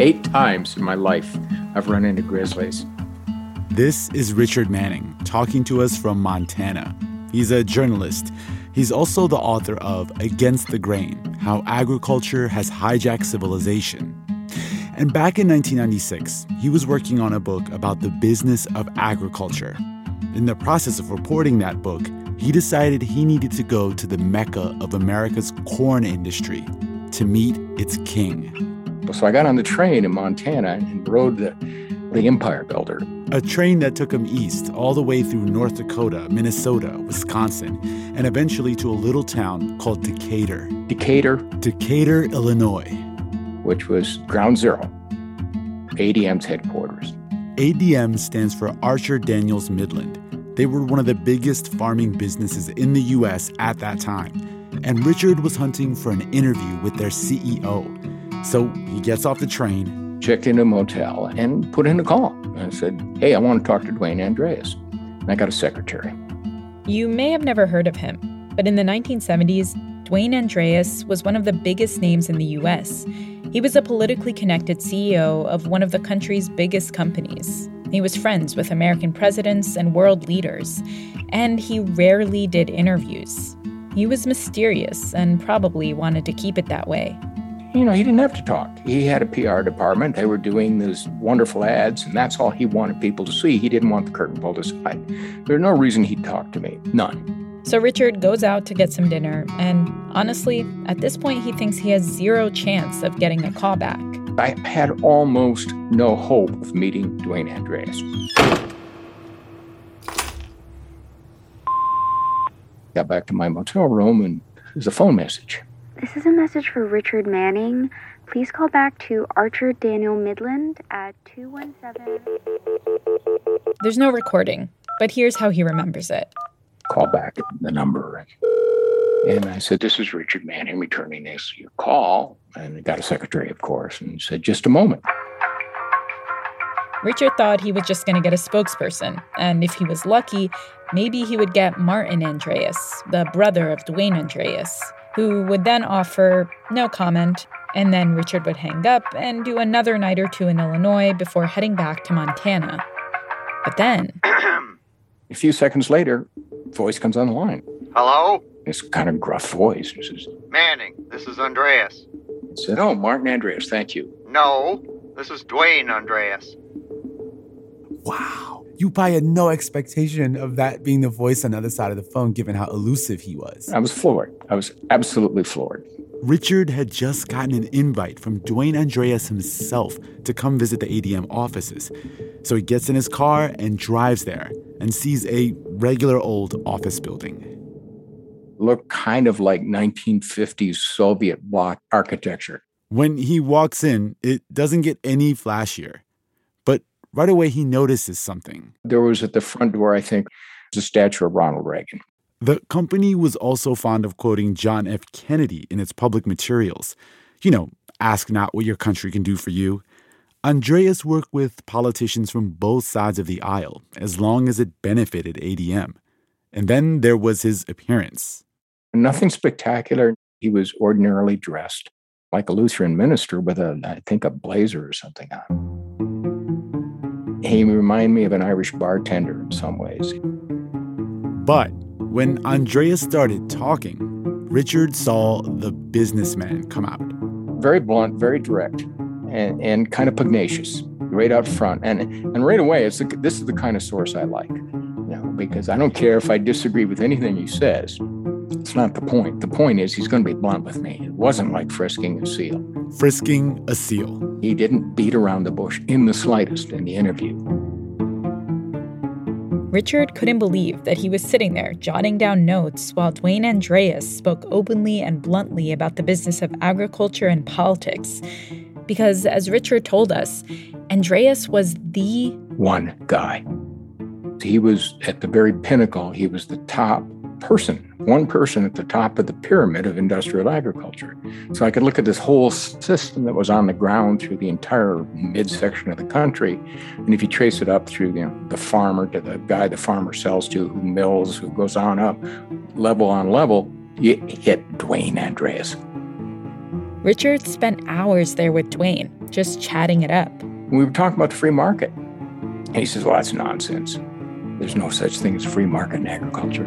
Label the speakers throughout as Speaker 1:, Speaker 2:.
Speaker 1: Eight times in my life, I've run into grizzlies.
Speaker 2: This is Richard Manning talking to us from Montana. He's a journalist. He's also the author of Against the Grain How Agriculture Has Hijacked Civilization. And back in 1996, he was working on a book about the business of agriculture. In the process of reporting that book, he decided he needed to go to the mecca of America's corn industry to meet its king.
Speaker 1: So I got on the train in Montana and rode the, the Empire Builder.
Speaker 2: A train that took him east, all the way through North Dakota, Minnesota, Wisconsin, and eventually to a little town called Decatur.
Speaker 1: Decatur,
Speaker 2: Decatur, Illinois.
Speaker 1: which was ground zero, ADM's headquarters.
Speaker 2: ADM stands for Archer Daniels Midland. They were one of the biggest farming businesses in the U.S. at that time. And Richard was hunting for an interview with their CEO. So he gets off the train.
Speaker 1: Checked into a motel and put in a call. I said, Hey, I want to talk to Dwayne Andreas. And I got a secretary.
Speaker 3: You may have never heard of him, but in the 1970s, Dwayne Andreas was one of the biggest names in the US. He was a politically connected CEO of one of the country's biggest companies. He was friends with American presidents and world leaders, and he rarely did interviews. He was mysterious and probably wanted to keep it that way.
Speaker 1: You know, he didn't have to talk. He had a PR department. They were doing these wonderful ads, and that's all he wanted people to see. He didn't want the curtain pulled aside. There's no reason he'd talk to me. None.
Speaker 3: So Richard goes out to get some dinner, and honestly, at this point, he thinks he has zero chance of getting a call back.
Speaker 1: I had almost no hope of meeting Dwayne Andreas. Got back to my motel room, and there's a phone message.
Speaker 4: This is a message for Richard Manning. Please call back to Archer Daniel Midland at 217.
Speaker 3: There's no recording, but here's how he remembers it.
Speaker 1: Call back the number. And I said, This is Richard Manning returning this your call. And I got a secretary, of course, and said, Just a moment.
Speaker 3: Richard thought he was just going to get a spokesperson, and if he was lucky, maybe he would get Martin Andreas, the brother of Dwayne Andreas, who would then offer no comment, and then Richard would hang up and do another night or two in Illinois before heading back to Montana. But then,
Speaker 1: A few seconds later, voice comes on the line.
Speaker 5: Hello?
Speaker 1: This kind of gruff voice. He says,
Speaker 5: Manning, this is Andreas.
Speaker 1: I said, Oh, Martin Andreas, thank you.
Speaker 5: No, this is Dwayne Andreas.
Speaker 2: Wow. You probably had no expectation of that being the voice on the other side of the phone, given how elusive he was.
Speaker 1: I was floored. I was absolutely floored.
Speaker 2: Richard had just gotten an invite from Dwayne Andreas himself to come visit the ADM offices. So he gets in his car and drives there and sees a regular old office building.
Speaker 1: Looked kind of like 1950s Soviet bloc architecture.
Speaker 2: When he walks in, it doesn't get any flashier. Right away, he notices something.
Speaker 1: There was at the front door, I think, a statue of Ronald Reagan.
Speaker 2: The company was also fond of quoting John F. Kennedy in its public materials. You know, ask not what your country can do for you. Andreas worked with politicians from both sides of the aisle as long as it benefited ADM. And then there was his appearance.
Speaker 1: Nothing spectacular. He was ordinarily dressed like a Lutheran minister with a, I think, a blazer or something on. He reminded me of an Irish bartender in some ways.
Speaker 2: But when Andreas started talking, Richard saw the businessman come out.
Speaker 1: Very blunt, very direct, and, and kind of pugnacious, right out front. And, and right away, it's the, this is the kind of source I like, you know, because I don't care if I disagree with anything he says. It's not the point. The point is he's going to be blunt with me. It wasn't like frisking a seal.
Speaker 2: Frisking a seal.
Speaker 1: He didn't beat around the bush in the slightest in the interview.
Speaker 3: Richard couldn't believe that he was sitting there jotting down notes while Dwayne Andreas spoke openly and bluntly about the business of agriculture and politics. Because, as Richard told us, Andreas was the
Speaker 1: one guy. He was at the very pinnacle, he was the top person, one person at the top of the pyramid of industrial agriculture. So I could look at this whole system that was on the ground through the entire midsection of the country. And if you trace it up through you know, the farmer to the guy the farmer sells to, who mills, who goes on up, level on level, you hit Dwayne Andreas.
Speaker 3: Richard spent hours there with Dwayne, just chatting it up.
Speaker 1: We were talking about the free market. And he says, Well, that's nonsense. There's no such thing as free market in agriculture.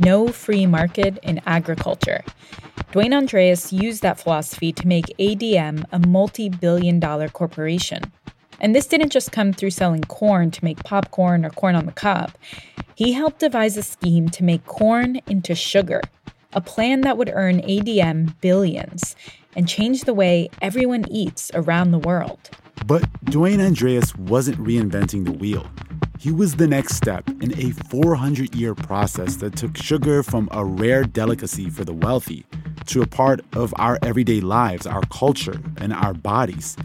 Speaker 3: No free market in agriculture. Dwayne Andreas used that philosophy to make ADM a multi billion dollar corporation. And this didn't just come through selling corn to make popcorn or corn on the cob. He helped devise a scheme to make corn into sugar, a plan that would earn ADM billions and change the way everyone eats around the world.
Speaker 2: But Dwayne Andreas wasn't reinventing the wheel. He was the next step in a 400 year process that took sugar from a rare delicacy for the wealthy to a part of our everyday lives, our culture, and our bodies.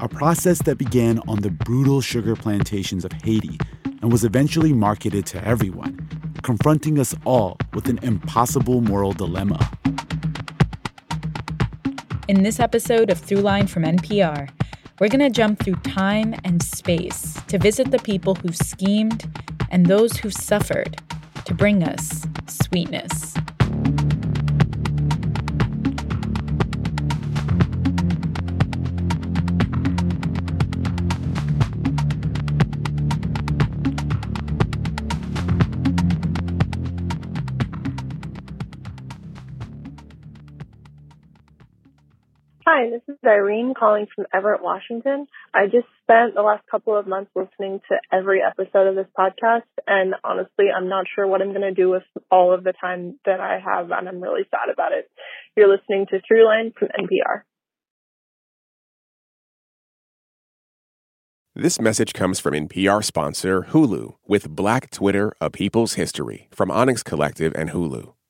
Speaker 2: A process that began on the brutal sugar plantations of Haiti and was eventually marketed to everyone, confronting us all with an impossible moral dilemma.
Speaker 3: In this episode of Throughline from NPR, we're going to jump through time and space to visit the people who schemed and those who suffered to bring us sweetness.
Speaker 6: Hi, this is Irene calling from Everett, Washington. I just spent the last couple of months listening to every episode of this podcast, and honestly, I'm not sure what I'm going to do with all of the time that I have, and I'm really sad about it. You're listening to Throughline from NPR.
Speaker 7: This message comes from NPR sponsor Hulu with Black Twitter, A People's History from Onyx Collective and Hulu.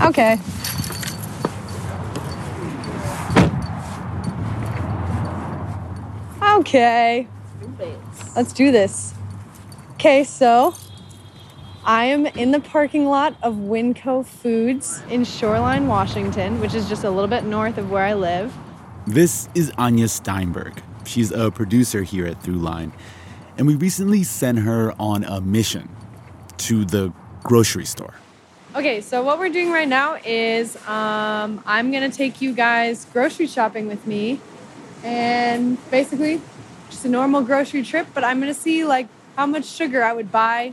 Speaker 8: Okay. Okay. Let's do this. Okay, so I am in the parking lot of Winco Foods in Shoreline, Washington, which is just a little bit north of where I live.
Speaker 2: This is Anya Steinberg. She's a producer here at Throughline. And we recently sent her on a mission to the grocery store.
Speaker 8: Okay, so what we're doing right now is um, I'm gonna take you guys grocery shopping with me, and basically just a normal grocery trip. But I'm gonna see like how much sugar I would buy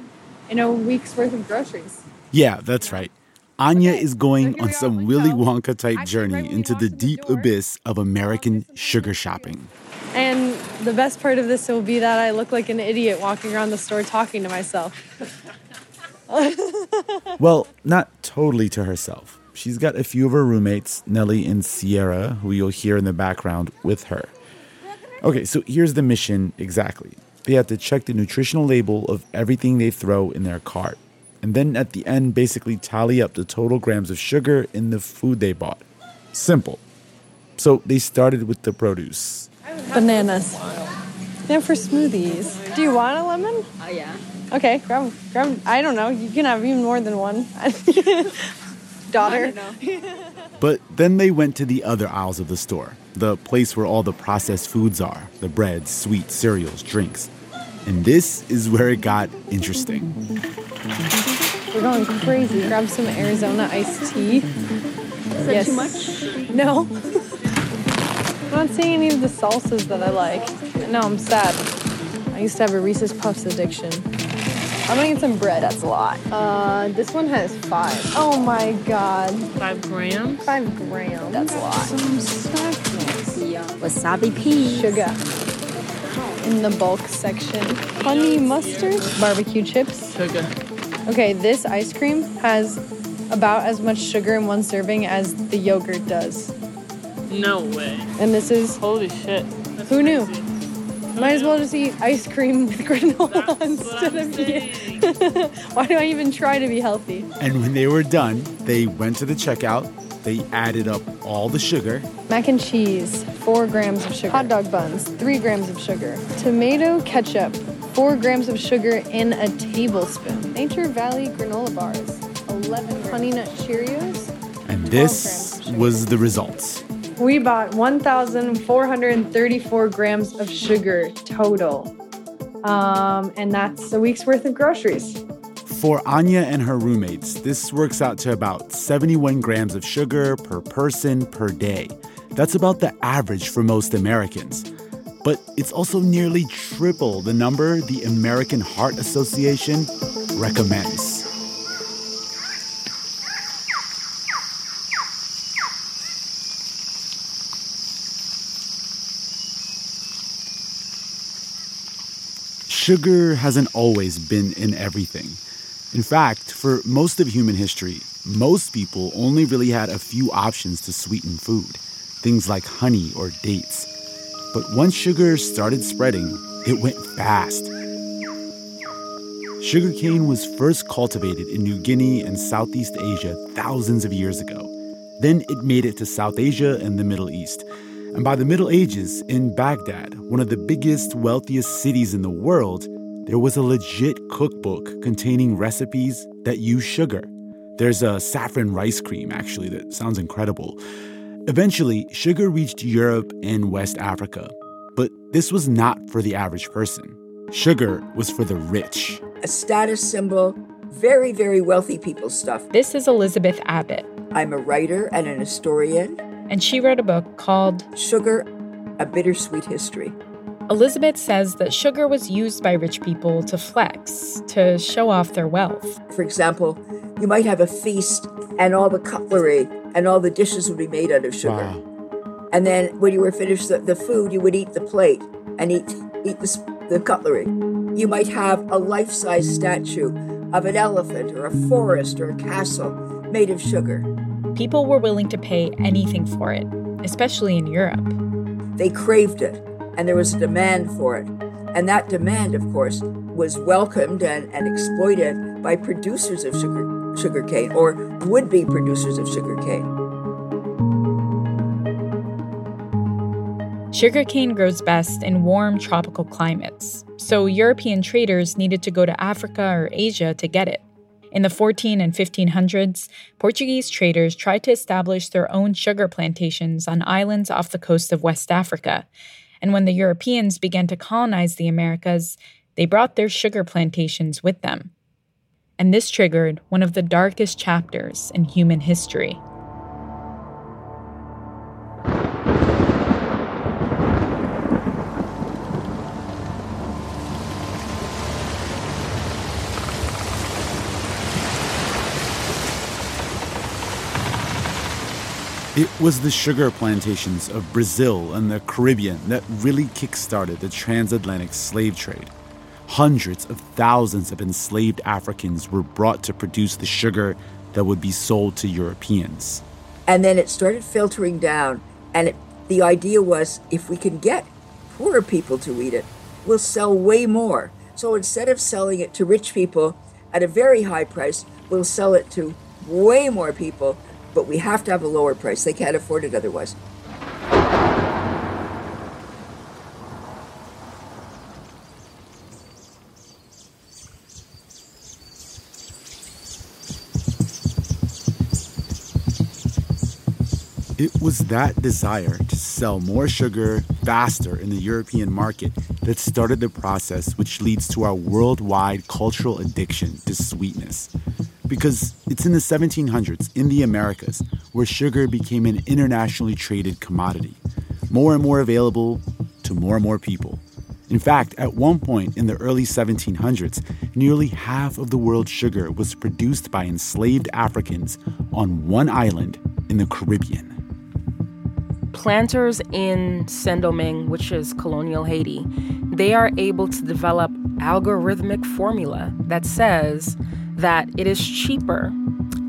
Speaker 8: in a week's worth of groceries.
Speaker 2: Yeah, that's right. Anya okay, is going so on some Willy Wonka type journey right into the deep the abyss of American sugar shopping.
Speaker 8: And the best part of this will be that I look like an idiot walking around the store talking to myself.
Speaker 2: well, not totally to herself. She's got a few of her roommates, Nellie and Sierra, who you'll hear in the background, with her. Okay, so here's the mission exactly. They have to check the nutritional label of everything they throw in their cart. And then at the end, basically tally up the total grams of sugar in the food they bought. Simple. So they started with the produce
Speaker 8: bananas. Then for smoothies, do you want a lemon?
Speaker 9: Oh yeah.
Speaker 8: Okay, grab, grab. I don't know. You can have even more than one. Daughter.
Speaker 2: But then they went to the other aisles of the store, the place where all the processed foods are the breads, sweets, cereals, drinks. And this is where it got interesting.
Speaker 8: We're going crazy. Grab some Arizona iced tea.
Speaker 9: Is that too much?
Speaker 8: No. I'm not seeing any of the salsas that I like. No, I'm sad. I used to have a Reese's Puffs addiction. I'm gonna get some bread. That's a lot. Uh, this one has five. Oh my god.
Speaker 9: Five grams?
Speaker 8: Five grams. That's a lot. Some stuff. Yeah.
Speaker 9: Wasabi peas.
Speaker 8: Sugar. In the bulk section. Honey mustard. Barbecue chips.
Speaker 9: Sugar.
Speaker 8: Okay, this ice cream has about as much sugar in one serving as the yogurt does.
Speaker 9: No mm. way.
Speaker 8: And this is
Speaker 9: Holy shit.
Speaker 8: who knew? Might as well just eat ice cream with granola instead of being. Why do I even try to be healthy?
Speaker 2: And when they were done, they went to the checkout, they added up all the sugar,
Speaker 8: Mac and cheese, four grams of sugar. Hot dog buns, three grams of sugar. Tomato ketchup, four grams of sugar in a tablespoon. Nature Valley granola bars, 11 grams. Honey Nut Cheerios.
Speaker 2: and this was the results.
Speaker 8: We bought 1,434 grams of sugar total. Um, and that's a week's worth of groceries.
Speaker 2: For Anya and her roommates, this works out to about 71 grams of sugar per person per day. That's about the average for most Americans. But it's also nearly triple the number the American Heart Association recommends. Sugar hasn't always been in everything. In fact, for most of human history, most people only really had a few options to sweeten food, things like honey or dates. But once sugar started spreading, it went fast. Sugarcane was first cultivated in New Guinea and Southeast Asia thousands of years ago. Then it made it to South Asia and the Middle East. And by the Middle Ages, in Baghdad, one of the biggest, wealthiest cities in the world, there was a legit cookbook containing recipes that use sugar. There's a saffron rice cream, actually, that sounds incredible. Eventually, sugar reached Europe and West Africa. But this was not for the average person. Sugar was for the rich.
Speaker 10: A status symbol, very, very wealthy people's stuff.
Speaker 3: This is Elizabeth Abbott,
Speaker 10: I'm a writer and an historian.
Speaker 3: And she wrote a book called
Speaker 10: Sugar, A Bittersweet History.
Speaker 3: Elizabeth says that sugar was used by rich people to flex, to show off their wealth.
Speaker 10: For example, you might have a feast and all the cutlery and all the dishes would be made out of sugar. Wow. And then when you were finished the, the food, you would eat the plate and eat eat the, the cutlery. You might have a life-size statue of an elephant or a forest or a castle made of sugar.
Speaker 3: People were willing to pay anything for it, especially in Europe.
Speaker 10: They craved it, and there was a demand for it. And that demand, of course, was welcomed and, and exploited by producers of sugar, sugarcane or would be producers of sugar sugarcane.
Speaker 3: Sugarcane grows best in warm tropical climates, so European traders needed to go to Africa or Asia to get it. In the 14 and 1500s, Portuguese traders tried to establish their own sugar plantations on islands off the coast of West Africa. And when the Europeans began to colonize the Americas, they brought their sugar plantations with them. And this triggered one of the darkest chapters in human history.
Speaker 2: It was the sugar plantations of Brazil and the Caribbean that really kickstarted the transatlantic slave trade. Hundreds of thousands of enslaved Africans were brought to produce the sugar that would be sold to Europeans.
Speaker 10: And then it started filtering down, and it, the idea was if we can get poorer people to eat it, we'll sell way more. So instead of selling it to rich people at a very high price, we'll sell it to way more people, but we have to have a lower price. They can't afford it otherwise.
Speaker 2: It was that desire to sell more sugar faster in the European market that started the process which leads to our worldwide cultural addiction to sweetness. Because it's in the 1700s, in the Americas, where sugar became an internationally traded commodity, more and more available to more and more people. In fact, at one point in the early 1700s, nearly half of the world's sugar was produced by enslaved Africans on one island in the Caribbean.
Speaker 11: Planters in Saint-Domingue, which is colonial Haiti, they are able to develop algorithmic formula that says that it is cheaper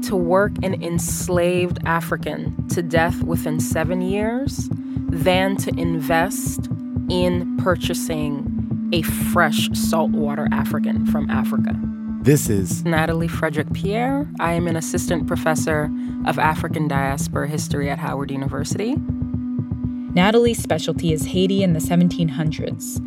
Speaker 11: to work an enslaved African to death within 7 years than to invest in purchasing a fresh saltwater African from Africa.
Speaker 2: This is
Speaker 11: Natalie Frederick Pierre. I am an assistant professor of African diaspora history at Howard University.
Speaker 3: Natalie's specialty is Haiti in the 1700s.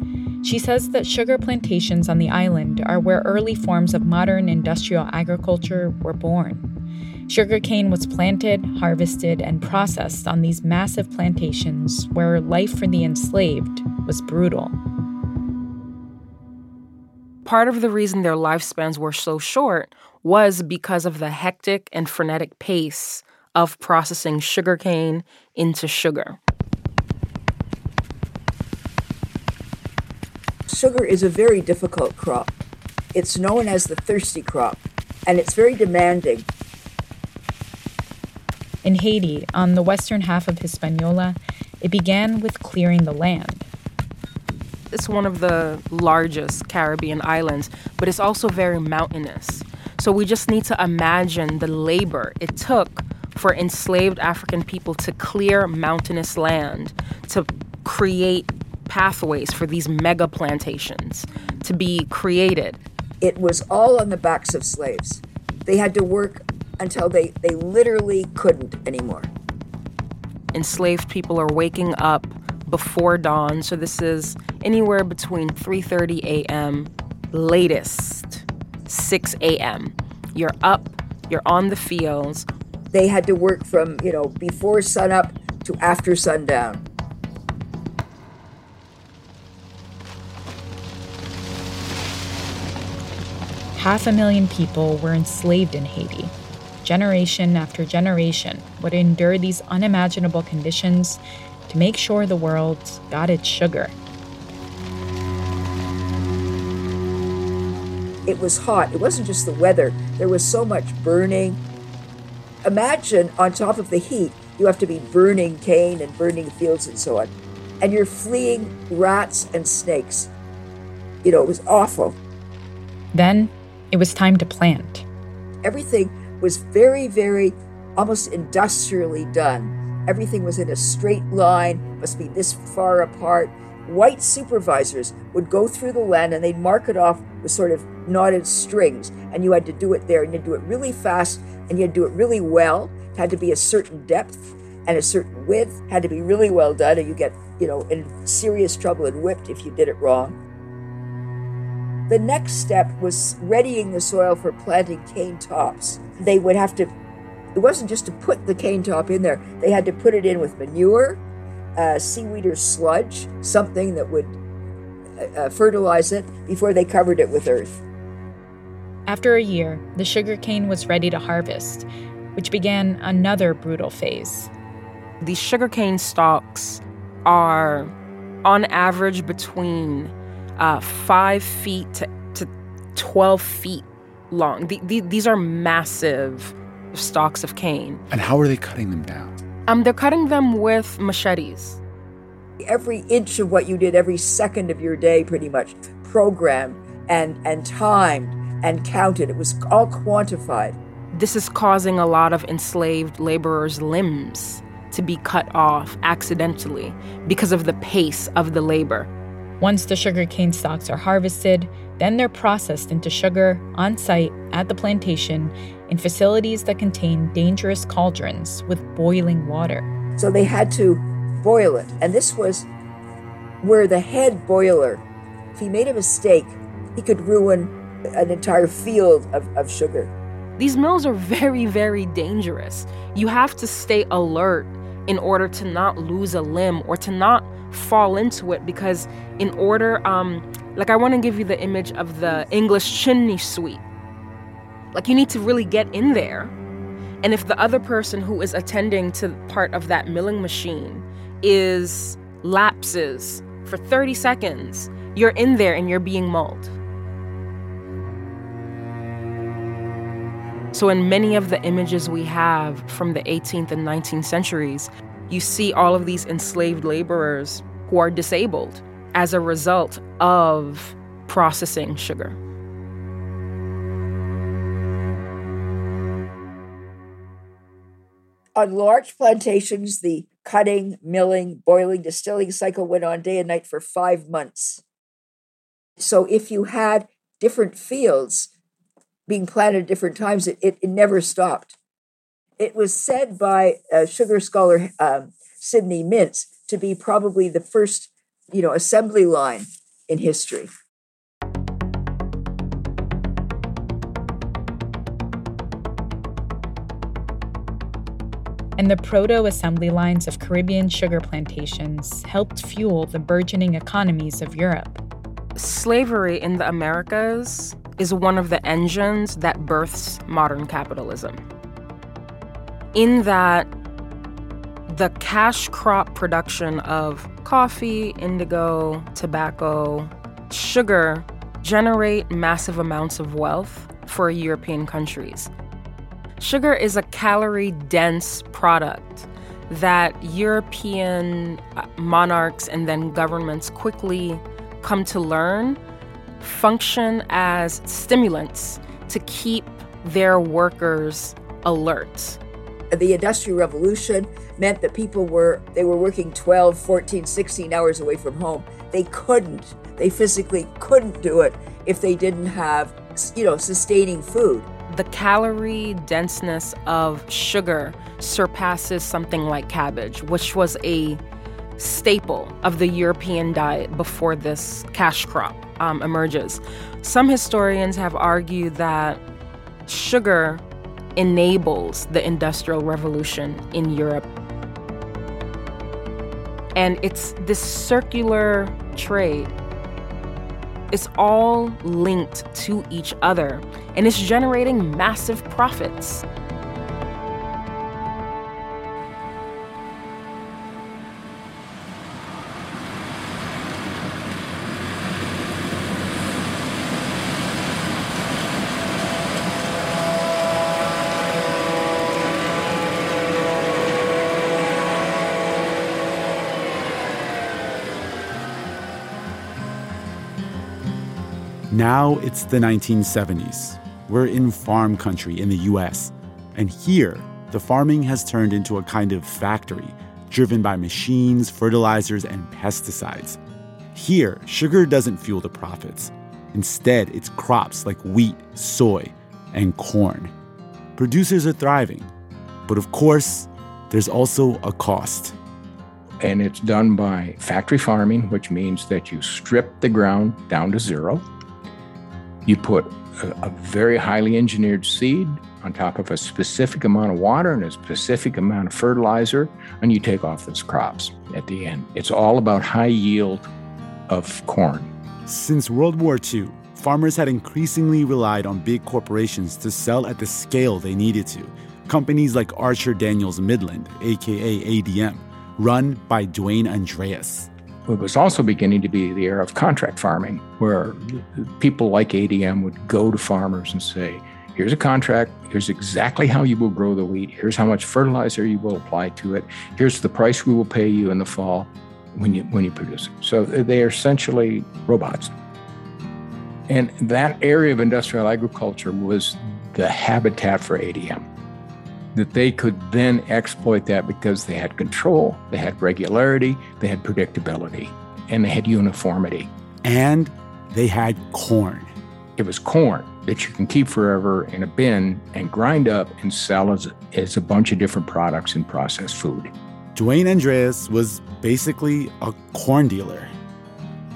Speaker 3: She says that sugar plantations on the island are where early forms of modern industrial agriculture were born. Sugarcane was planted, harvested, and processed on these massive plantations where life for the enslaved was brutal.
Speaker 11: Part of the reason their lifespans were so short was because of the hectic and frenetic pace of processing sugarcane into sugar.
Speaker 10: Sugar is a very difficult crop. It's known as the thirsty crop, and it's very demanding.
Speaker 3: In Haiti, on the western half of Hispaniola, it began with clearing the land.
Speaker 11: It's one of the largest Caribbean islands, but it's also very mountainous. So we just need to imagine the labor it took for enslaved African people to clear mountainous land, to create pathways for these mega plantations to be created.
Speaker 10: It was all on the backs of slaves. They had to work until they, they literally couldn't anymore.
Speaker 11: Enslaved people are waking up before dawn, so this is anywhere between 3:30 a.m. latest 6 a.m. You're up, you're on the fields.
Speaker 10: They had to work from, you know, before sunup to after sundown.
Speaker 3: Half a million people were enslaved in Haiti. Generation after generation would endure these unimaginable conditions to make sure the world got its sugar.
Speaker 10: It was hot. It wasn't just the weather, there was so much burning. Imagine on top of the heat, you have to be burning cane and burning fields and so on. And you're fleeing rats and snakes. You know, it was awful.
Speaker 3: Then it was time to plant.
Speaker 10: Everything was very, very almost industrially done. Everything was in a straight line, must be this far apart. White supervisors would go through the land and they'd mark it off with sort of knotted strings, and you had to do it there, and you had to do it really fast, and you had to do it really well. It had to be a certain depth and a certain width, had to be really well done, or you get, you know, in serious trouble and whipped if you did it wrong. The next step was readying the soil for planting cane tops. They would have to, it wasn't just to put the cane top in there, they had to put it in with manure, uh, seaweed or sludge, something that would uh, fertilize it before they covered it with earth.
Speaker 3: After a year, the sugarcane was ready to harvest, which began another brutal phase.
Speaker 11: These sugarcane stalks are, on average, between uh, five feet to, to 12 feet long. The, the, these are massive stalks of cane.
Speaker 2: And how are they cutting them down?
Speaker 11: Um, they're cutting them with machetes.
Speaker 10: Every inch of what you did, every second of your day, pretty much programmed and, and timed and counted. It was all quantified.
Speaker 11: This is causing a lot of enslaved laborers' limbs to be cut off accidentally because of the pace of the labor.
Speaker 3: Once the sugarcane stalks are harvested, then they're processed into sugar on site at the plantation in facilities that contain dangerous cauldrons with boiling water.
Speaker 10: So they had to boil it. And this was where the head boiler, if he made a mistake, he could ruin an entire field of, of sugar.
Speaker 11: These mills are very, very dangerous. You have to stay alert in order to not lose a limb or to not fall into it because in order um like I want to give you the image of the English chimney sweep. Like you need to really get in there. And if the other person who is attending to part of that milling machine is lapses for 30 seconds, you're in there and you're being mauled. So, in many of the images we have from the 18th and 19th centuries, you see all of these enslaved laborers who are disabled as a result of processing sugar.
Speaker 10: On large plantations, the cutting, milling, boiling, distilling cycle went on day and night for five months. So if you had different fields being planted at different times, it, it, it never stopped. It was said by a sugar scholar, um, Sidney Mintz, to be probably the first, you know, assembly line in history.
Speaker 3: And the proto assembly lines of Caribbean sugar plantations helped fuel the burgeoning economies of Europe.
Speaker 11: Slavery in the Americas is one of the engines that births modern capitalism. In that, the cash crop production of coffee, indigo, tobacco, sugar generate massive amounts of wealth for European countries. Sugar is a calorie dense product that European uh, monarchs and then governments quickly come to learn function as stimulants to keep their workers alert.
Speaker 10: The industrial revolution meant that people were they were working 12, 14, 16 hours away from home. They couldn't. They physically couldn't do it if they didn't have, you know, sustaining food.
Speaker 11: The calorie denseness of sugar surpasses something like cabbage, which was a staple of the European diet before this cash crop um, emerges. Some historians have argued that sugar enables the Industrial Revolution in Europe. And it's this circular trade. It's all linked to each other, and it's generating massive profits.
Speaker 2: Now it's the 1970s. We're in farm country in the US. And here, the farming has turned into a kind of factory driven by machines, fertilizers, and pesticides. Here, sugar doesn't fuel the profits. Instead, it's crops like wheat, soy, and corn. Producers are thriving. But of course, there's also a cost.
Speaker 1: And it's done by factory farming, which means that you strip the ground down to zero. You put a, a, very highly engineered seed on top of a specific amount of water and a specific amount of fertilizer, and you take off those crops at the end. It's all about high yield of corn.
Speaker 2: Since World War II, farmers had increasingly relied on big corporations to sell at the scale they needed to. Companies like Archer Daniels Midland, aka ADM, run by Dwayne Andreas.
Speaker 1: It was also beginning to be the era of contract farming, where people like ADM would go to farmers and say, Here's a contract. Here's exactly how you will grow the wheat. Here's how much fertilizer you will apply to it. Here's the price we will pay you in the fall when you when you produce it. So they are essentially robots. And that area of industrial agriculture was the habitat for ADM that they could then exploit that because they had control, they had regularity, they had predictability, and they had uniformity.
Speaker 2: And they had corn.
Speaker 1: It was corn that you can keep forever in a bin and grind up and sell as, as a bunch of different products in processed food.
Speaker 2: Dwayne Andreas was basically a corn dealer.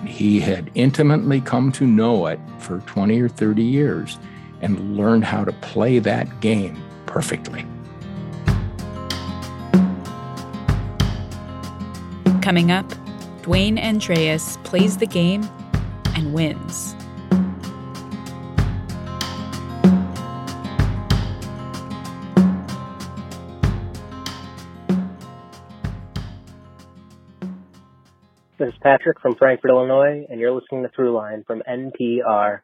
Speaker 1: He had intimately come to know it for 20 or 30 years and learned how to play that game perfectly.
Speaker 3: Coming up, Dwayne Andreas plays the game and wins.
Speaker 12: This is Patrick from Frankfort, Illinois, and you're listening to Throughline from NPR.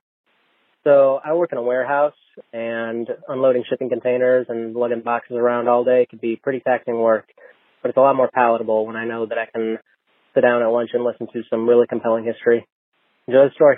Speaker 12: So I work in a warehouse, and unloading shipping containers and lugging boxes around all day can be pretty taxing work, but it's a lot more palatable when I know that I can sit down at lunch and listen to some really compelling history. Enjoy the story.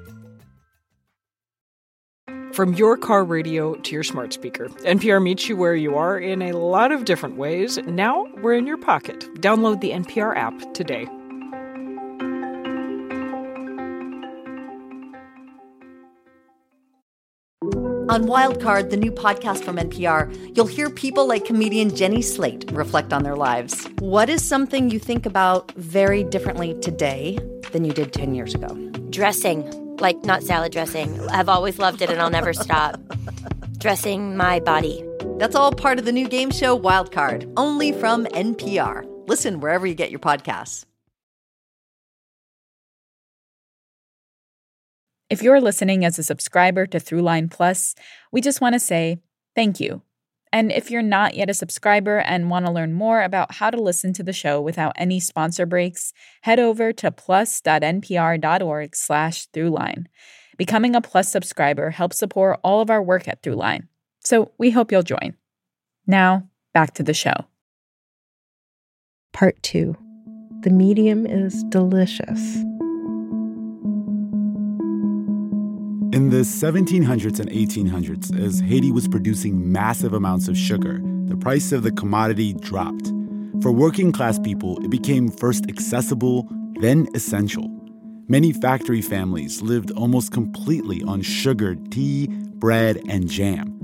Speaker 13: From your car radio to your smart speaker, NPR meets you where you are in a lot of different ways. Now we're in your pocket. Download the NPR app today.
Speaker 14: On Wildcard, the new podcast from NPR, you'll hear people like comedian Jenny Slate reflect on their lives. What is something you think about very differently today than you did 10 years ago?
Speaker 15: Dressing like not salad dressing. I've always loved it and I'll never stop. Dressing my body.
Speaker 14: That's all part of the new game show Wildcard, only from NPR. Listen wherever you get your podcasts.
Speaker 3: If you're listening as a subscriber to Throughline Plus, we just want to say thank you. And if you're not yet a subscriber and want to learn more about how to listen to the show without any sponsor breaks, head over to plus.npr.org slash throughline. Becoming a Plus subscriber helps support all of our work at Throughline. So we hope you'll join. Now, back to the show.
Speaker 16: Part 2. The medium is delicious.
Speaker 2: In the 1700s and 1800s, as Haiti was producing massive amounts of sugar, the price of the commodity dropped. For working class people, it became first accessible, then essential. Many factory families lived almost completely on sugar, tea, bread, and jam.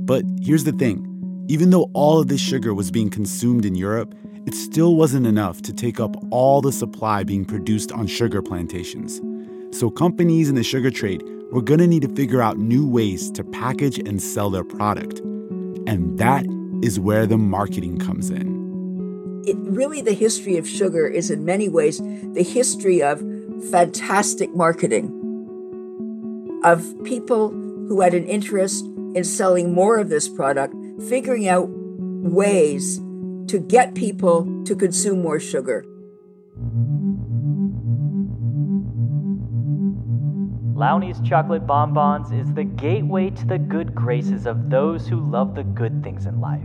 Speaker 2: But here's the thing even though all of this sugar was being consumed in Europe, it still wasn't enough to take up all the supply being produced on sugar plantations. So companies in the sugar trade we're going to need to figure out new ways to package and sell their product. And that is where the marketing comes in.
Speaker 10: It really the history of sugar is in many ways the history of fantastic marketing of people who had an interest in selling more of this product, figuring out ways to get people to consume more sugar.
Speaker 17: Lowney's Chocolate Bonbons is the gateway to the good graces of those who love the good things in life.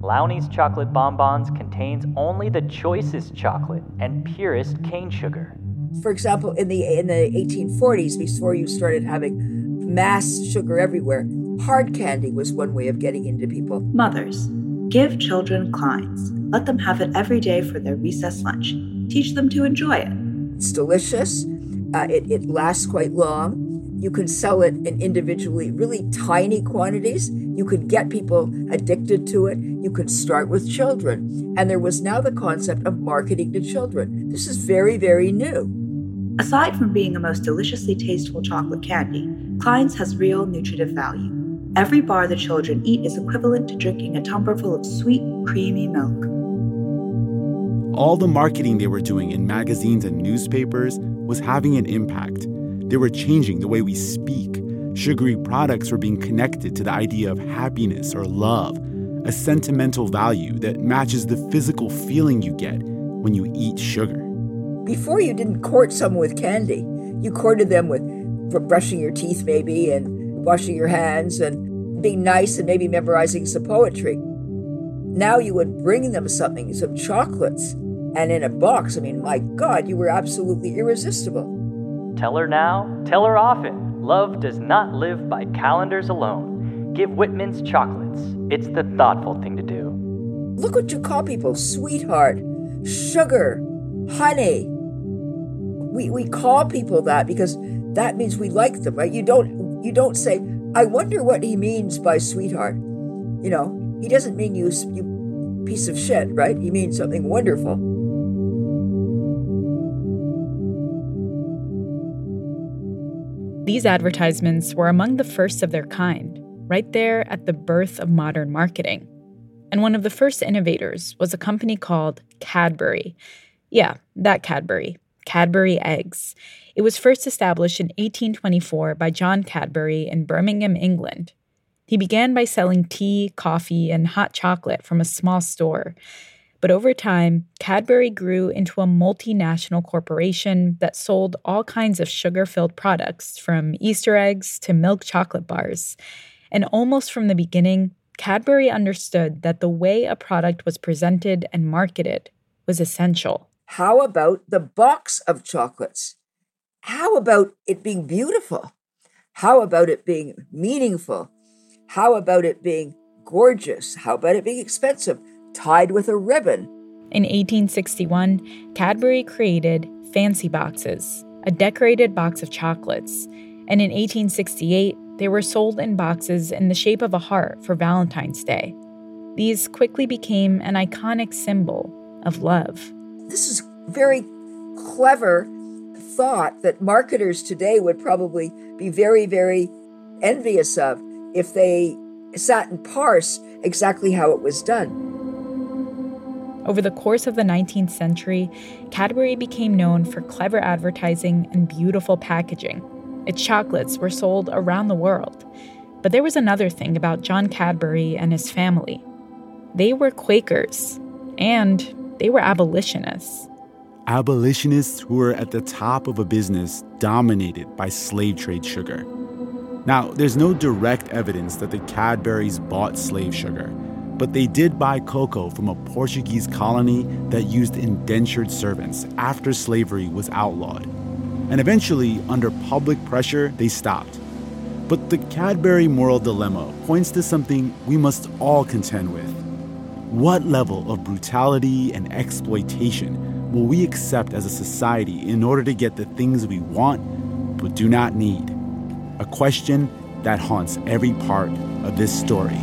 Speaker 17: Lowney's Chocolate Bonbons contains only the choicest chocolate and purest cane sugar.
Speaker 10: For example, in the in the 1840s, before you started having mass sugar everywhere, hard candy was one way of getting into people.
Speaker 18: Mothers, give children Klein's. Let them have it every day for their recess lunch. Teach them to enjoy it.
Speaker 10: It's delicious. Uh, it, it lasts quite long. You can sell it in individually, really tiny quantities. You could get people addicted to it. You could start with children. And there was now the concept of marketing to children. This is very, very new.
Speaker 18: Aside from being a most deliciously tasteful chocolate candy, Klein's has real nutritive value. Every bar the children eat is equivalent to drinking a tumblerful of sweet, creamy milk.
Speaker 2: All the marketing they were doing in magazines and newspapers was having an impact. They were changing the way we speak. Sugary products were being connected to the idea of happiness or love, a sentimental value that matches the physical feeling you get when you eat sugar.
Speaker 10: Before, you didn't court someone with candy. You courted them with brushing your teeth, maybe, and washing your hands, and being nice, and maybe memorizing some poetry. Now you would bring them something, some chocolates, and in a box. I mean, my God, you were absolutely irresistible.
Speaker 17: Tell her now, tell her often. Love does not live by calendars alone. Give Whitman's chocolates. It's the thoughtful thing to do.
Speaker 10: Look what you call people sweetheart, sugar, honey. we, we call people that because that means we like them, right? You don't you don't say, I wonder what he means by sweetheart. You know, he doesn't mean you you piece of shit, right? He means something wonderful.
Speaker 3: These advertisements were among the first of their kind, right there at the birth of modern marketing. And one of the first innovators was a company called Cadbury. Yeah, that Cadbury, Cadbury Eggs. It was first established in 1824 by John Cadbury in Birmingham, England. He began by selling tea, coffee, and hot chocolate from a small store. But over time, Cadbury grew into a multinational corporation that sold all kinds of sugar filled products, from Easter eggs to milk chocolate bars. And almost from the beginning, Cadbury understood that the way a product was presented and marketed was essential.
Speaker 10: How about the box of chocolates? How about it being beautiful? How about it being meaningful? How about it being gorgeous? How about it being expensive? Tied with a ribbon.
Speaker 3: In 1861, Cadbury created Fancy Boxes, a decorated box of chocolates. And in 1868, they were sold in boxes in the shape of a heart for Valentine's Day. These quickly became an iconic symbol of love.
Speaker 10: This is very clever thought that marketers today would probably be very, very envious of if they sat and parse exactly how it was done.
Speaker 3: Over the course of the 19th century, Cadbury became known for clever advertising and beautiful packaging. Its chocolates were sold around the world. But there was another thing about John Cadbury and his family. They were Quakers, and they were abolitionists
Speaker 2: abolitionists who were at the top of a business dominated by slave trade sugar. Now, there's no direct evidence that the Cadburys bought slave sugar, but they did buy cocoa from a Portuguese colony that used indentured servants after slavery was outlawed. And eventually, under public pressure, they stopped. But the Cadbury moral dilemma points to something we must all contend with. What level of brutality and exploitation will we accept as a society in order to get the things we want but do not need? A question that haunts every part of this story.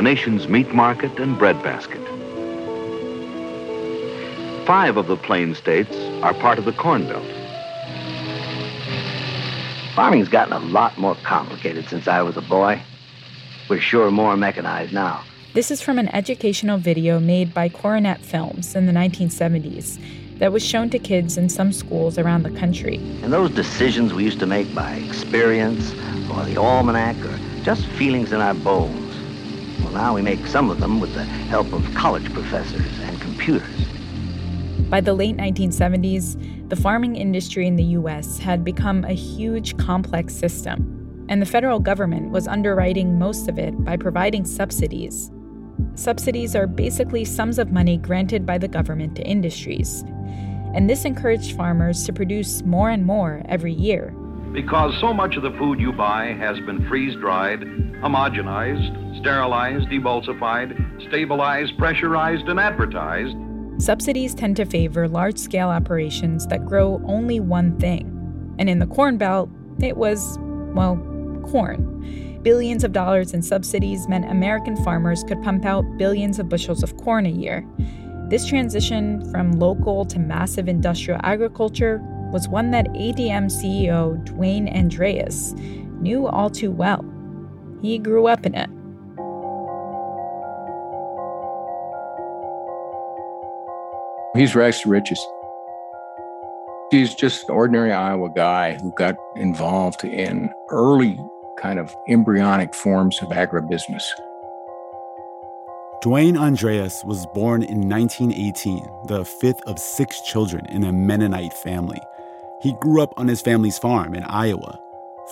Speaker 19: The nation's meat market and breadbasket. Five of the plain states are part of the Corn Belt.
Speaker 20: Farming's gotten a lot more complicated since I was a boy. We're sure more mechanized now.
Speaker 3: This is from an educational video made by Coronet Films in the 1970s that was shown to kids in some schools around the country.
Speaker 20: And those decisions we used to make by experience or the almanac or just feelings in our bones well, now we make some of them with the help of college professors and computers.
Speaker 3: By the late 1970s, the farming industry in the US had become a huge, complex system, and the federal government was underwriting most of it by providing subsidies. Subsidies are basically sums of money granted by the government to industries, and this encouraged farmers to produce more and more every year.
Speaker 21: Because so much of the food you buy has been freeze dried, homogenized, sterilized, emulsified, stabilized, pressurized, and advertised.
Speaker 3: Subsidies tend to favor large scale operations that grow only one thing. And in the Corn Belt, it was, well, corn. Billions of dollars in subsidies meant American farmers could pump out billions of bushels of corn a year. This transition from local to massive industrial agriculture was one that ADM CEO Dwayne Andreas knew all too well. He grew up in it.
Speaker 1: He's rags to riches. He's just an ordinary Iowa guy who got involved in early kind of embryonic forms of agribusiness.
Speaker 2: Dwayne Andreas was born in 1918, the fifth of six children in a Mennonite family. He grew up on his family's farm in Iowa.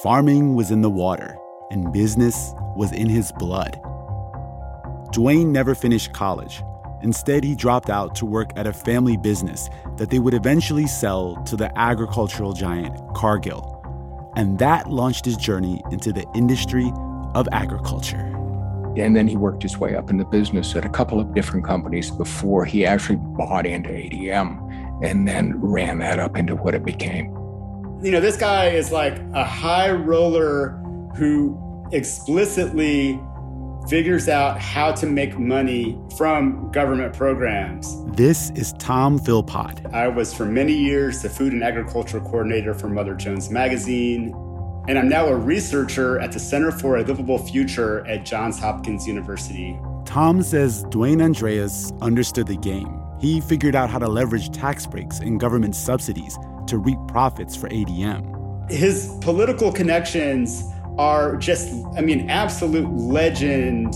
Speaker 2: Farming was in the water, and business was in his blood. Dwayne never finished college. Instead, he dropped out to work at a family business that they would eventually sell to the agricultural giant Cargill. And that launched his journey into the industry of agriculture.
Speaker 1: And then he worked his way up in the business at a couple of different companies before he actually bought into ADM and then ran that up into what it became.
Speaker 22: You know, this guy is like a high roller who explicitly figures out how to make money from government programs.
Speaker 2: This is Tom Philpott.
Speaker 22: I was for many years the food and agriculture coordinator for Mother Jones Magazine, and I'm now a researcher at the Center for a Livable Future at Johns Hopkins University.
Speaker 2: Tom says Dwayne Andreas understood the game. He figured out how to leverage tax breaks and government subsidies to reap profits for ADM.
Speaker 22: His political connections are just, I mean, absolute legend.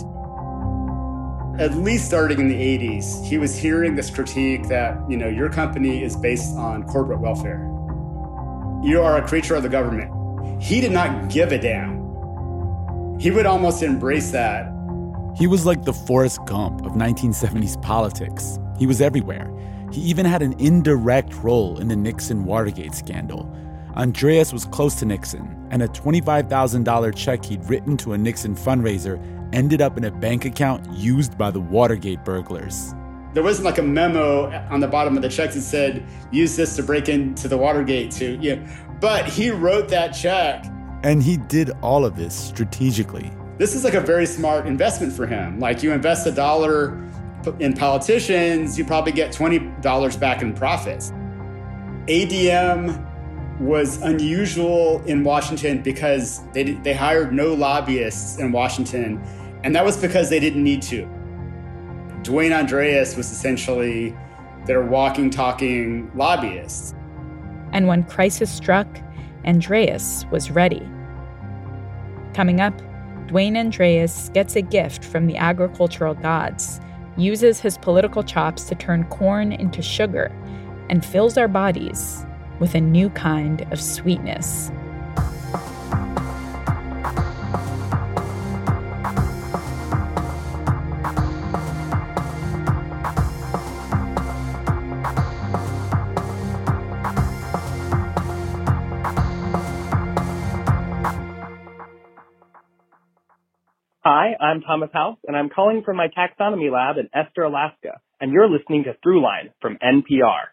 Speaker 22: At least starting in the 80s, he was hearing this critique that, you know, your company is based on corporate welfare. You are a creature of the government. He did not give a damn. He would almost embrace that.
Speaker 2: He was like the Forrest Gump of 1970s politics. He was everywhere. He even had an indirect role in the Nixon Watergate scandal. Andreas was close to Nixon, and a $25,000 check he'd written to a Nixon fundraiser ended up in a bank account used by the Watergate burglars.
Speaker 22: There wasn't like a memo on the bottom of the check that said, use this to break into the Watergate to, you know, but he wrote that check.
Speaker 2: And he did all of this strategically.
Speaker 22: This is like a very smart investment for him. Like you invest a dollar in politicians, you probably get $20 back in profits. ADM was unusual in Washington because they, they hired no lobbyists in Washington, and that was because they didn't need to. Dwayne Andreas was essentially their walking, talking lobbyist.
Speaker 3: And when crisis struck, Andreas was ready. Coming up, Dwayne Andreas gets a gift from the agricultural gods, uses his political chops to turn corn into sugar, and fills our bodies with a new kind of sweetness.
Speaker 23: Hi, I'm Thomas House, and I'm calling from my taxonomy lab in Ester, Alaska, and you're listening to Throughline from NPR.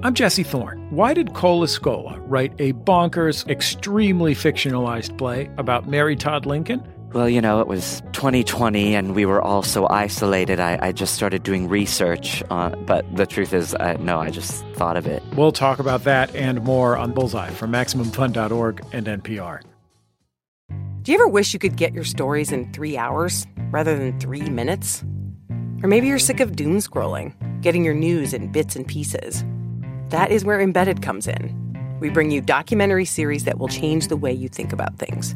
Speaker 24: I'm Jesse Thorne. Why did Cole Escola write a bonkers, extremely fictionalized play about Mary Todd Lincoln?
Speaker 25: Well, you know, it was 2020 and we were all so isolated. I, I just started doing research. On, but the truth is, I, no, I just thought of it.
Speaker 24: We'll talk about that and more on Bullseye from MaximumFun.org and NPR.
Speaker 26: Do you ever wish you could get your stories in three hours rather than three minutes? Or maybe you're sick of doom scrolling, getting your news in bits and pieces. That is where Embedded comes in. We bring you documentary series that will change the way you think about things.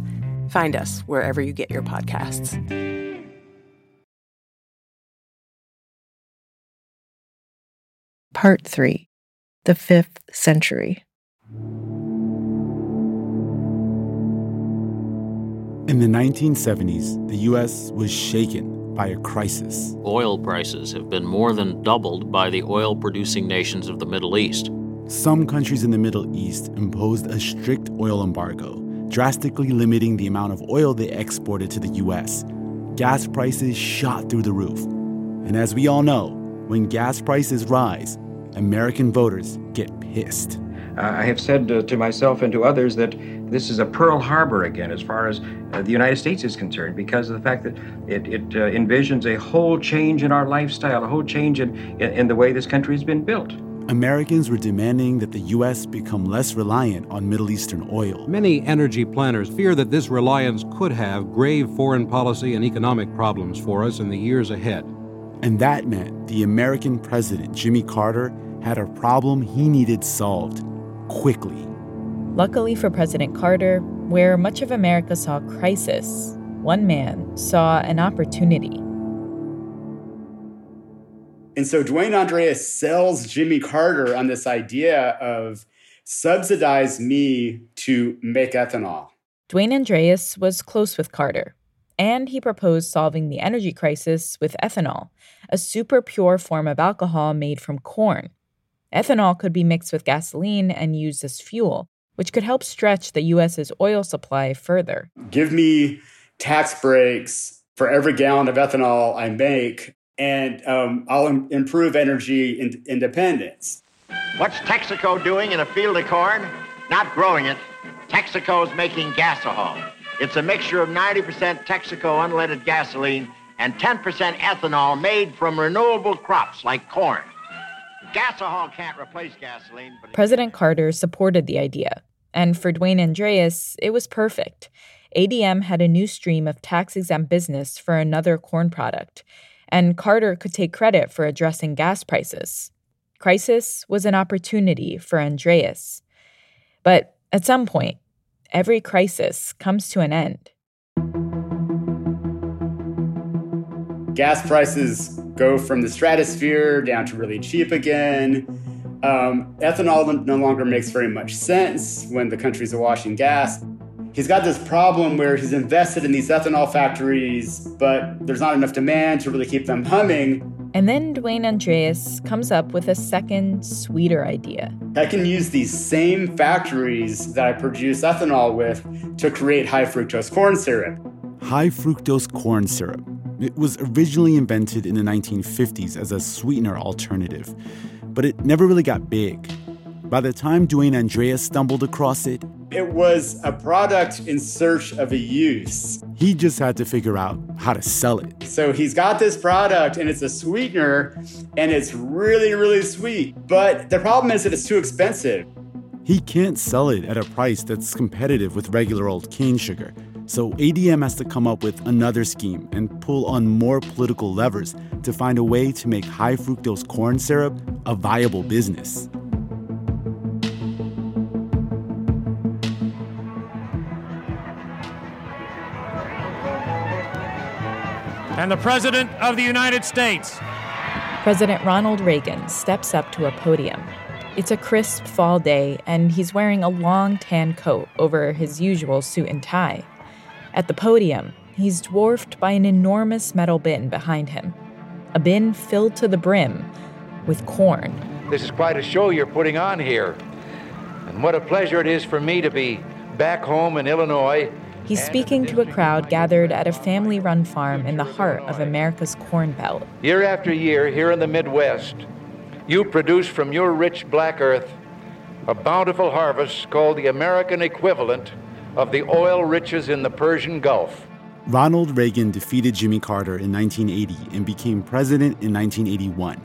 Speaker 26: Find us wherever you get your podcasts.
Speaker 16: Part 3 The Fifth Century.
Speaker 2: In the 1970s, the U.S. was shaken by a crisis.
Speaker 27: Oil prices have been more than doubled by the oil producing nations of the Middle East.
Speaker 2: Some countries in the Middle East imposed a strict oil embargo, drastically limiting the amount of oil they exported to the U.S. Gas prices shot through the roof. And as we all know, when gas prices rise, American voters get pissed.
Speaker 28: Uh, I have said uh, to myself and to others that this is a Pearl Harbor again, as far as uh, the United States is concerned, because of the fact that it, it uh, envisions a whole change in our lifestyle, a whole change in, in, in the way this country has been built.
Speaker 2: Americans were demanding that the U.S. become less reliant on Middle Eastern oil.
Speaker 29: Many energy planners fear that this reliance could have grave foreign policy and economic problems for us in the years ahead.
Speaker 2: And that meant the American president, Jimmy Carter, had a problem he needed solved quickly.
Speaker 3: Luckily for President Carter, where much of America saw crisis, one man saw an opportunity.
Speaker 22: And so Dwayne Andreas sells Jimmy Carter on this idea of subsidize me to make ethanol.
Speaker 3: Dwayne Andreas was close with Carter, and he proposed solving the energy crisis with ethanol, a super pure form of alcohol made from corn. Ethanol could be mixed with gasoline and used as fuel, which could help stretch the US's oil supply further.
Speaker 22: Give me tax breaks for every gallon of ethanol I make, and um, I'll Im- improve energy in- independence.
Speaker 30: What's Texaco doing in a field of corn? Not growing it. Texaco's making gasohol. It's a mixture of 90% Texaco unleaded gasoline and 10% ethanol made from renewable crops like corn. Gasohol can't replace gasoline.
Speaker 3: President Carter supported the idea, and for Dwayne Andreas, it was perfect. ADM had a new stream of tax exempt business for another corn product, and Carter could take credit for addressing gas prices. Crisis was an opportunity for Andreas. But at some point, every crisis comes to an end.
Speaker 22: Gas prices go from the stratosphere down to really cheap again. Um, ethanol no longer makes very much sense when the country's awash in gas. He's got this problem where he's invested in these ethanol factories, but there's not enough demand to really keep them humming.
Speaker 3: And then Dwayne Andreas comes up with a second, sweeter idea.
Speaker 22: I can use these same factories that I produce ethanol with to create high fructose corn syrup.
Speaker 2: High fructose corn syrup. It was originally invented in the 1950s as a sweetener alternative, but it never really got big. By the time Dwayne Andreas stumbled across it,
Speaker 22: it was a product in search of a use.
Speaker 2: He just had to figure out how to sell it.
Speaker 22: So he's got this product and it's a sweetener and it's really, really sweet. But the problem is that it's too expensive.
Speaker 2: He can't sell it at a price that's competitive with regular old cane sugar. So ADM has to come up with another scheme and pull on more political levers to find a way to make high fructose corn syrup a viable business.
Speaker 31: and the President of the United States.
Speaker 3: President Ronald Reagan steps up to a podium. It's a crisp fall day, and he's wearing a long tan coat over his usual suit and tie. At the podium, he's dwarfed by an enormous metal bin behind him, a bin filled to the brim with corn.
Speaker 32: This is quite a show you're putting on here. And what a pleasure it is for me to be back home in Illinois
Speaker 3: He's speaking to a crowd gathered at a family run farm in the heart of America's Corn Belt.
Speaker 32: Year after year, here in the Midwest, you produce from your rich black earth a bountiful harvest called the American equivalent of the oil riches in the Persian Gulf.
Speaker 2: Ronald Reagan defeated Jimmy Carter in 1980 and became president in 1981.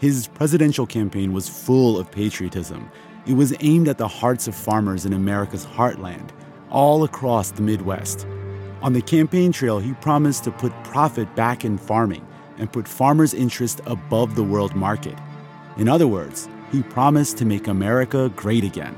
Speaker 2: His presidential campaign was full of patriotism. It was aimed at the hearts of farmers in America's heartland all across the Midwest. On the campaign trail, he promised to put profit back in farming and put farmers' interest above the world market. In other words, he promised to make America great again.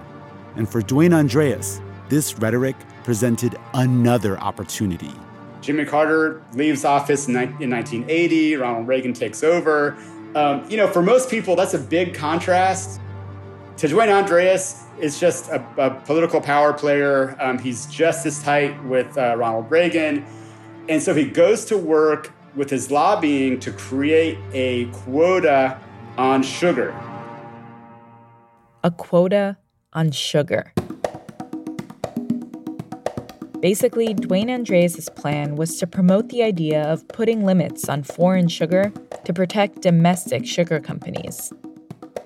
Speaker 2: And for Dwayne Andreas, this rhetoric presented another opportunity.
Speaker 22: Jimmy Carter leaves office in 1980, Ronald Reagan takes over. Um, you know, for most people, that's a big contrast. To Dwayne Andreas, is just a, a political power player. Um, he's just as tight with uh, Ronald Reagan. And so he goes to work with his lobbying to create a quota on sugar.
Speaker 3: A quota on sugar. Basically, Dwayne Andreas' plan was to promote the idea of putting limits on foreign sugar to protect domestic sugar companies.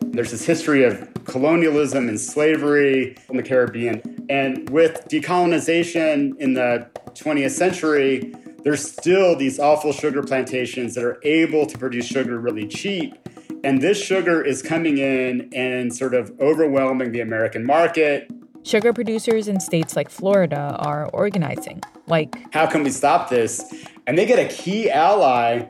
Speaker 22: There's this history of colonialism and slavery in the Caribbean. And with decolonization in the 20th century, there's still these awful sugar plantations that are able to produce sugar really cheap. And this sugar is coming in and sort of overwhelming the American market.
Speaker 3: Sugar producers in states like Florida are organizing. Like,
Speaker 22: how can we stop this? And they get a key ally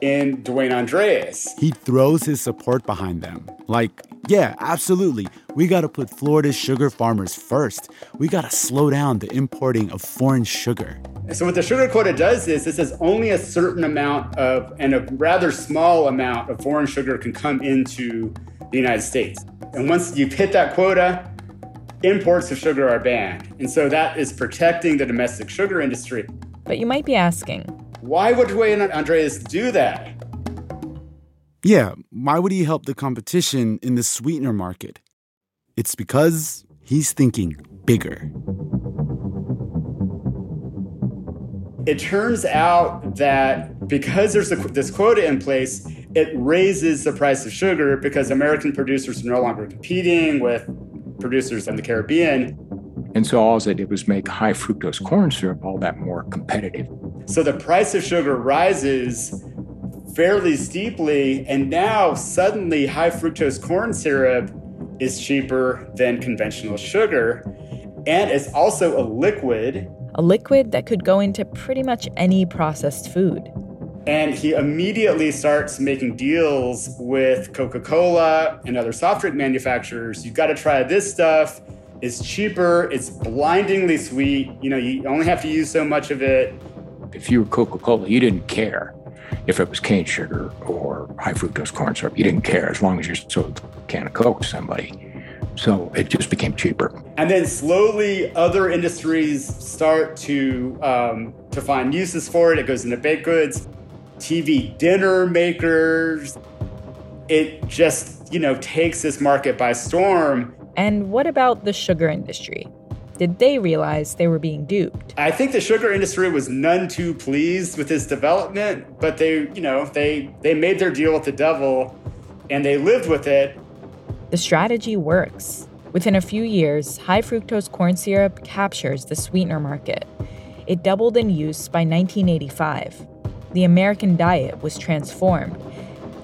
Speaker 22: in Dwayne Andreas.
Speaker 2: He throws his support behind them. Like, Yeah, absolutely. We got to put Florida's sugar farmers first. We got to slow down the importing of foreign sugar.
Speaker 22: So what the sugar quota does is it says only a certain amount of and a rather small amount of foreign sugar can come into the United States. And once you've hit that quota, imports of sugar are banned. And so that is protecting the domestic sugar industry.
Speaker 3: But you might be asking,
Speaker 22: why would Dwayne Andreas do that?
Speaker 2: Yeah, why would he help the competition in the sweetener market? It's because he's thinking bigger.
Speaker 22: It turns out that because there's a, this quota in place, it raises the price of sugar because American producers are no longer competing with producers in the Caribbean.
Speaker 1: And so all they did was make high fructose corn syrup all that more competitive.
Speaker 22: So the price of sugar rises fairly steeply, and now suddenly high fructose corn syrup is cheaper than conventional sugar. And it's also a liquid.
Speaker 3: A liquid that could go into pretty much any processed food.
Speaker 22: And he immediately starts making deals with Coca Cola and other soft drink manufacturers. You've got to try this stuff. It's cheaper, it's blindingly sweet. You know, you only have to use so much of it.
Speaker 1: If you were Coca Cola, you didn't care if it was cane sugar or high fructose corn syrup. You didn't care as long as you sold a can of Coke to somebody. So it just became cheaper.
Speaker 22: And then slowly, other industries start to um, to find uses for it. It goes into baked goods. TV dinner makers. It just, you know, takes this market by storm.
Speaker 3: And what about the sugar industry? Did they realize they were being duped?
Speaker 22: I think the sugar industry was none too pleased with this development, but they, you know, they they made their deal with the devil and they lived with it.
Speaker 3: The strategy works. Within a few years, high fructose corn syrup captures the sweetener market. It doubled in use by 1985 the American diet was transformed,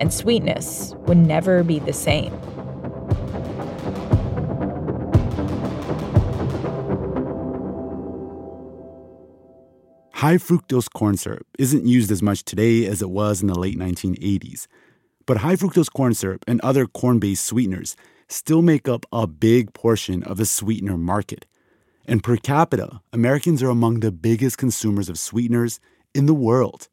Speaker 3: and sweetness would never be the same.
Speaker 2: High fructose corn syrup isn't used as much today as it was in the late 1980s. But high fructose corn syrup and other corn based sweeteners still make up a big portion of the sweetener market. And per capita, Americans are among the biggest consumers of sweeteners in the world.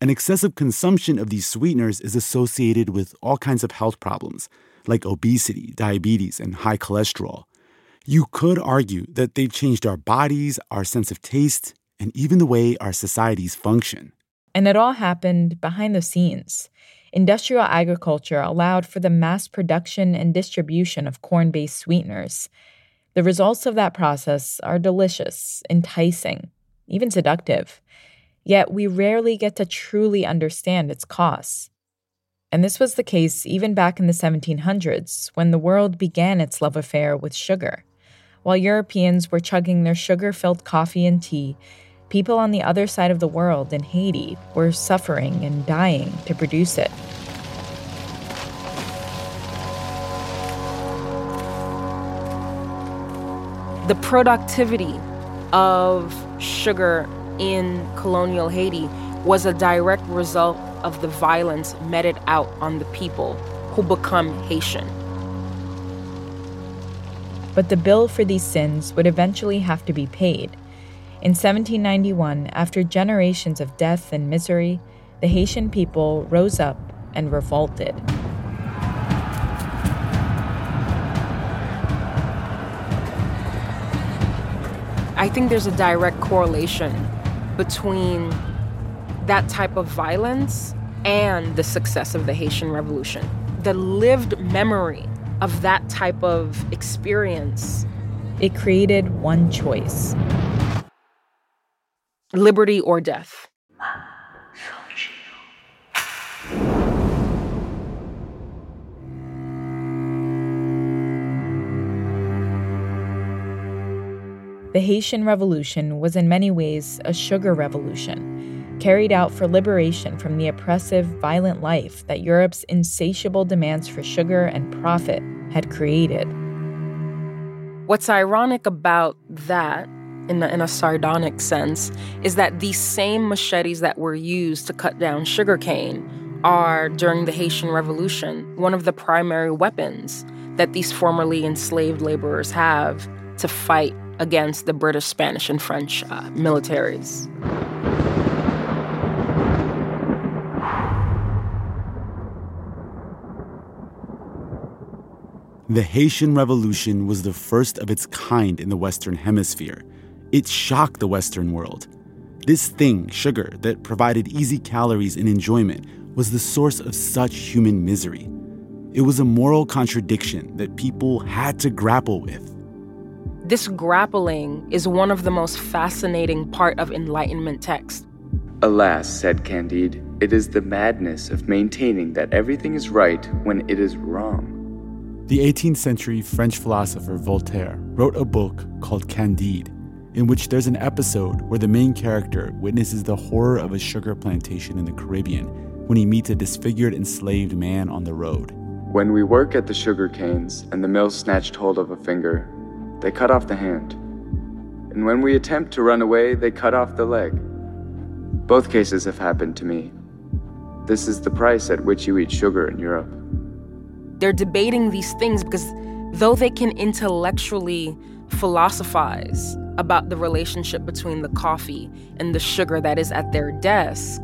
Speaker 2: An excessive consumption of these sweeteners is associated with all kinds of health problems, like obesity, diabetes, and high cholesterol. You could argue that they've changed our bodies, our sense of taste, and even the way our societies function.
Speaker 3: And it all happened behind the scenes. Industrial agriculture allowed for the mass production and distribution of corn based sweeteners. The results of that process are delicious, enticing, even seductive. Yet we rarely get to truly understand its costs. And this was the case even back in the 1700s, when the world began its love affair with sugar. While Europeans were chugging their sugar filled coffee and tea, people on the other side of the world in Haiti were suffering and dying to produce it.
Speaker 33: The productivity of sugar in colonial Haiti was a direct result of the violence meted out on the people who become Haitian.
Speaker 3: But the bill for these sins would eventually have to be paid. In 1791, after generations of death and misery, the Haitian people rose up and revolted.
Speaker 33: I think there's a direct correlation between that type of violence and the success of the Haitian Revolution. The lived memory of that type of experience.
Speaker 3: It created one choice
Speaker 33: liberty or death.
Speaker 3: The Haitian Revolution was in many ways a sugar revolution, carried out for liberation from the oppressive, violent life that Europe's insatiable demands for sugar and profit had created.
Speaker 33: What's ironic about that, in a, in a sardonic sense, is that these same machetes that were used to cut down sugarcane
Speaker 11: are, during the Haitian Revolution, one of the primary weapons that these formerly enslaved laborers have to fight against the British, Spanish, and French uh, militaries.
Speaker 2: The Haitian Revolution was the first of its kind in the Western Hemisphere. It shocked the Western world. This thing, sugar, that provided easy calories and enjoyment, was the source of such human misery. It was a moral contradiction that people had to grapple with.
Speaker 11: This grappling is one of the most fascinating part of Enlightenment text.
Speaker 34: Alas, said Candide, it is the madness of maintaining that everything is right when it is wrong.
Speaker 2: The 18th century French philosopher Voltaire wrote a book called Candide, in which there's an episode where the main character witnesses the horror of a sugar plantation in the Caribbean when he meets a disfigured enslaved man on the road.
Speaker 34: When we work at the sugar canes and the mill snatched hold of a finger, they cut off the hand. And when we attempt to run away, they cut off the leg. Both cases have happened to me. This is the price at which you eat sugar in Europe.
Speaker 11: They're debating these things because though they can intellectually philosophize about the relationship between the coffee and the sugar that is at their desk,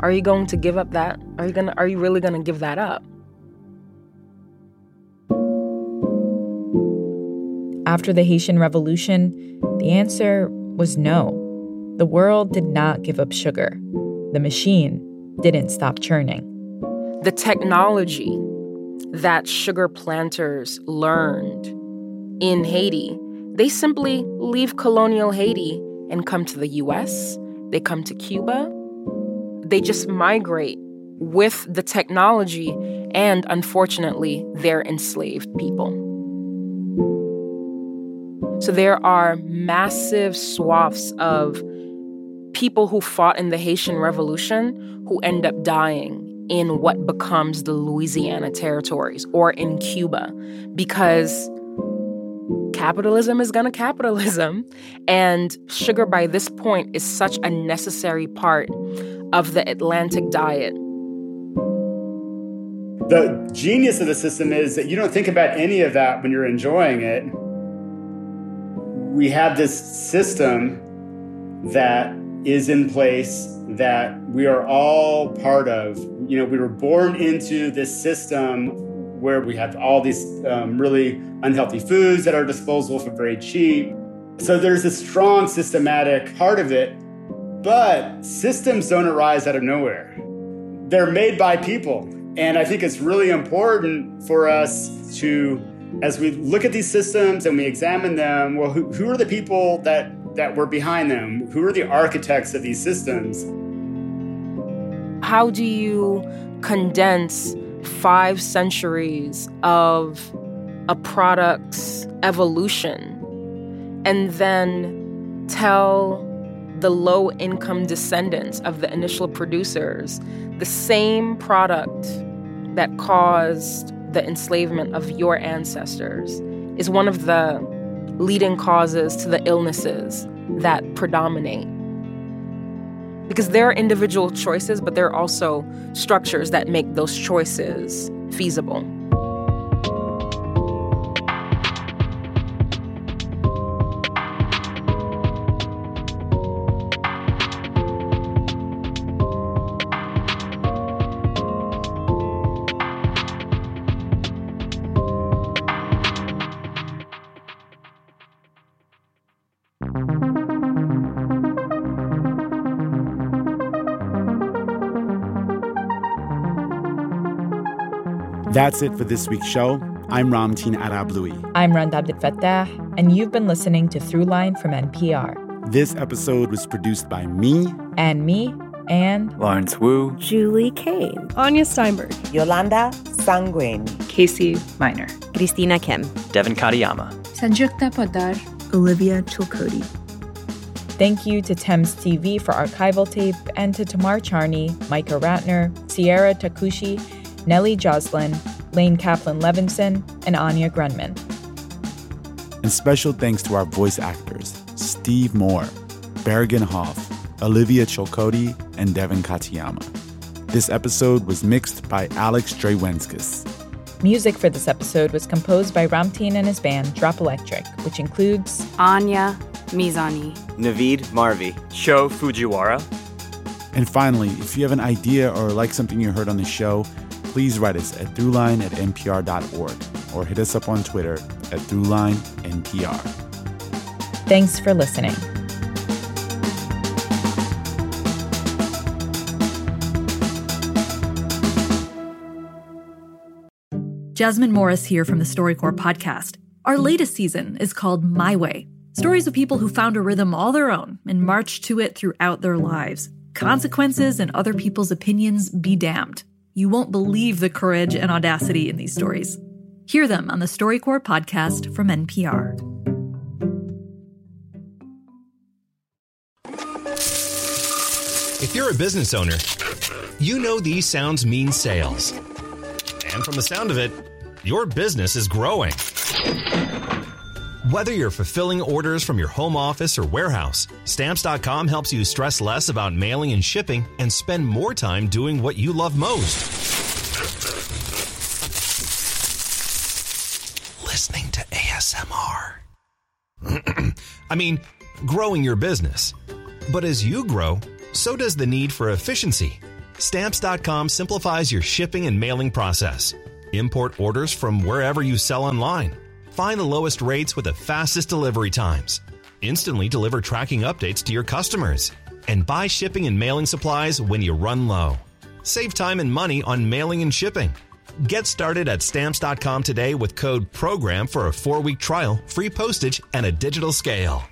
Speaker 11: are you going to give up that? Are you going to are you really going to give that up?
Speaker 3: After the Haitian Revolution, the answer was no. The world did not give up sugar. The machine didn't stop churning.
Speaker 11: The technology that sugar planters learned in Haiti, they simply leave colonial Haiti and come to the US, they come to Cuba. They just migrate with the technology and, unfortunately, their enslaved people. So there are massive swaths of people who fought in the Haitian Revolution who end up dying in what becomes the Louisiana territories or in Cuba because capitalism is gonna capitalism. And sugar by this point is such a necessary part of the Atlantic diet.
Speaker 22: The genius of the system is that you don't think about any of that when you're enjoying it we have this system that is in place that we are all part of. You know, we were born into this system where we have all these um, really unhealthy foods at our disposal for very cheap. So there's a strong systematic part of it, but systems don't arise out of nowhere. They're made by people. And I think it's really important for us to as we look at these systems and we examine them, well, who, who are the people that, that were behind them? Who are the architects of these systems?
Speaker 11: How do you condense five centuries of a product's evolution and then tell the low income descendants of the initial producers the same product that caused the enslavement of your ancestors is one of the leading causes to the illnesses that predominate. Because there are individual choices, but there are also structures that make those choices feasible.
Speaker 2: That's it for this week's show. I'm Ramtin Arablouei.
Speaker 3: I'm Rand Abdel Fattah, and you've been listening to Throughline from NPR.
Speaker 2: This episode was produced by me.
Speaker 3: And me, and
Speaker 34: Lawrence Wu,
Speaker 26: Julie Kane,
Speaker 8: Anya Steinberg,
Speaker 35: Yolanda Sanguin,
Speaker 36: Casey Miner,
Speaker 26: Christina Kim,
Speaker 37: Devin Katayama,
Speaker 38: Sanjukta Poddar,
Speaker 16: Olivia Chilcote.
Speaker 3: Thank you to Thames TV for archival tape and to Tamar Charney, Micah Ratner, Sierra Takushi, Nellie Joslin, Lane Kaplan Levinson, and Anya Grundmann.
Speaker 2: And special thanks to our voice actors Steve Moore, Bergen Hoff, Olivia Chilcote, and Devin Katayama. This episode was mixed by Alex Drewenskus.
Speaker 3: Music for this episode was composed by Ramtin and his band Drop Electric, which includes
Speaker 39: Anya Mizani,
Speaker 40: Navid Marvi, Sho Fujiwara.
Speaker 2: And finally, if you have an idea or like something you heard on the show, please write us at throughline at npr.org or hit us up on Twitter at throughlinenpr.
Speaker 3: Thanks for listening.
Speaker 41: Jasmine Morris here from the StoryCorps podcast. Our latest season is called My Way stories of people who found a rhythm all their own and marched to it throughout their lives. Consequences and other people's opinions be damned. You won't believe the courage and audacity in these stories. Hear them on the StoryCorps podcast from NPR.
Speaker 42: If you're a business owner, you know these sounds mean sales. And from the sound of it, your business is growing. Whether you're fulfilling orders from your home office or warehouse, Stamps.com helps you stress less about mailing and shipping and spend more time doing what you love most. Listening to ASMR. I mean, growing your business. But as you grow, so does the need for efficiency. Stamps.com simplifies your shipping and mailing process. Import orders from wherever you sell online. Find the lowest rates with the fastest delivery times. Instantly deliver tracking updates to your customers. And buy shipping and mailing supplies when you run low. Save time and money on mailing and shipping. Get started at stamps.com today with code PROGRAM for a four week trial, free postage, and a digital scale.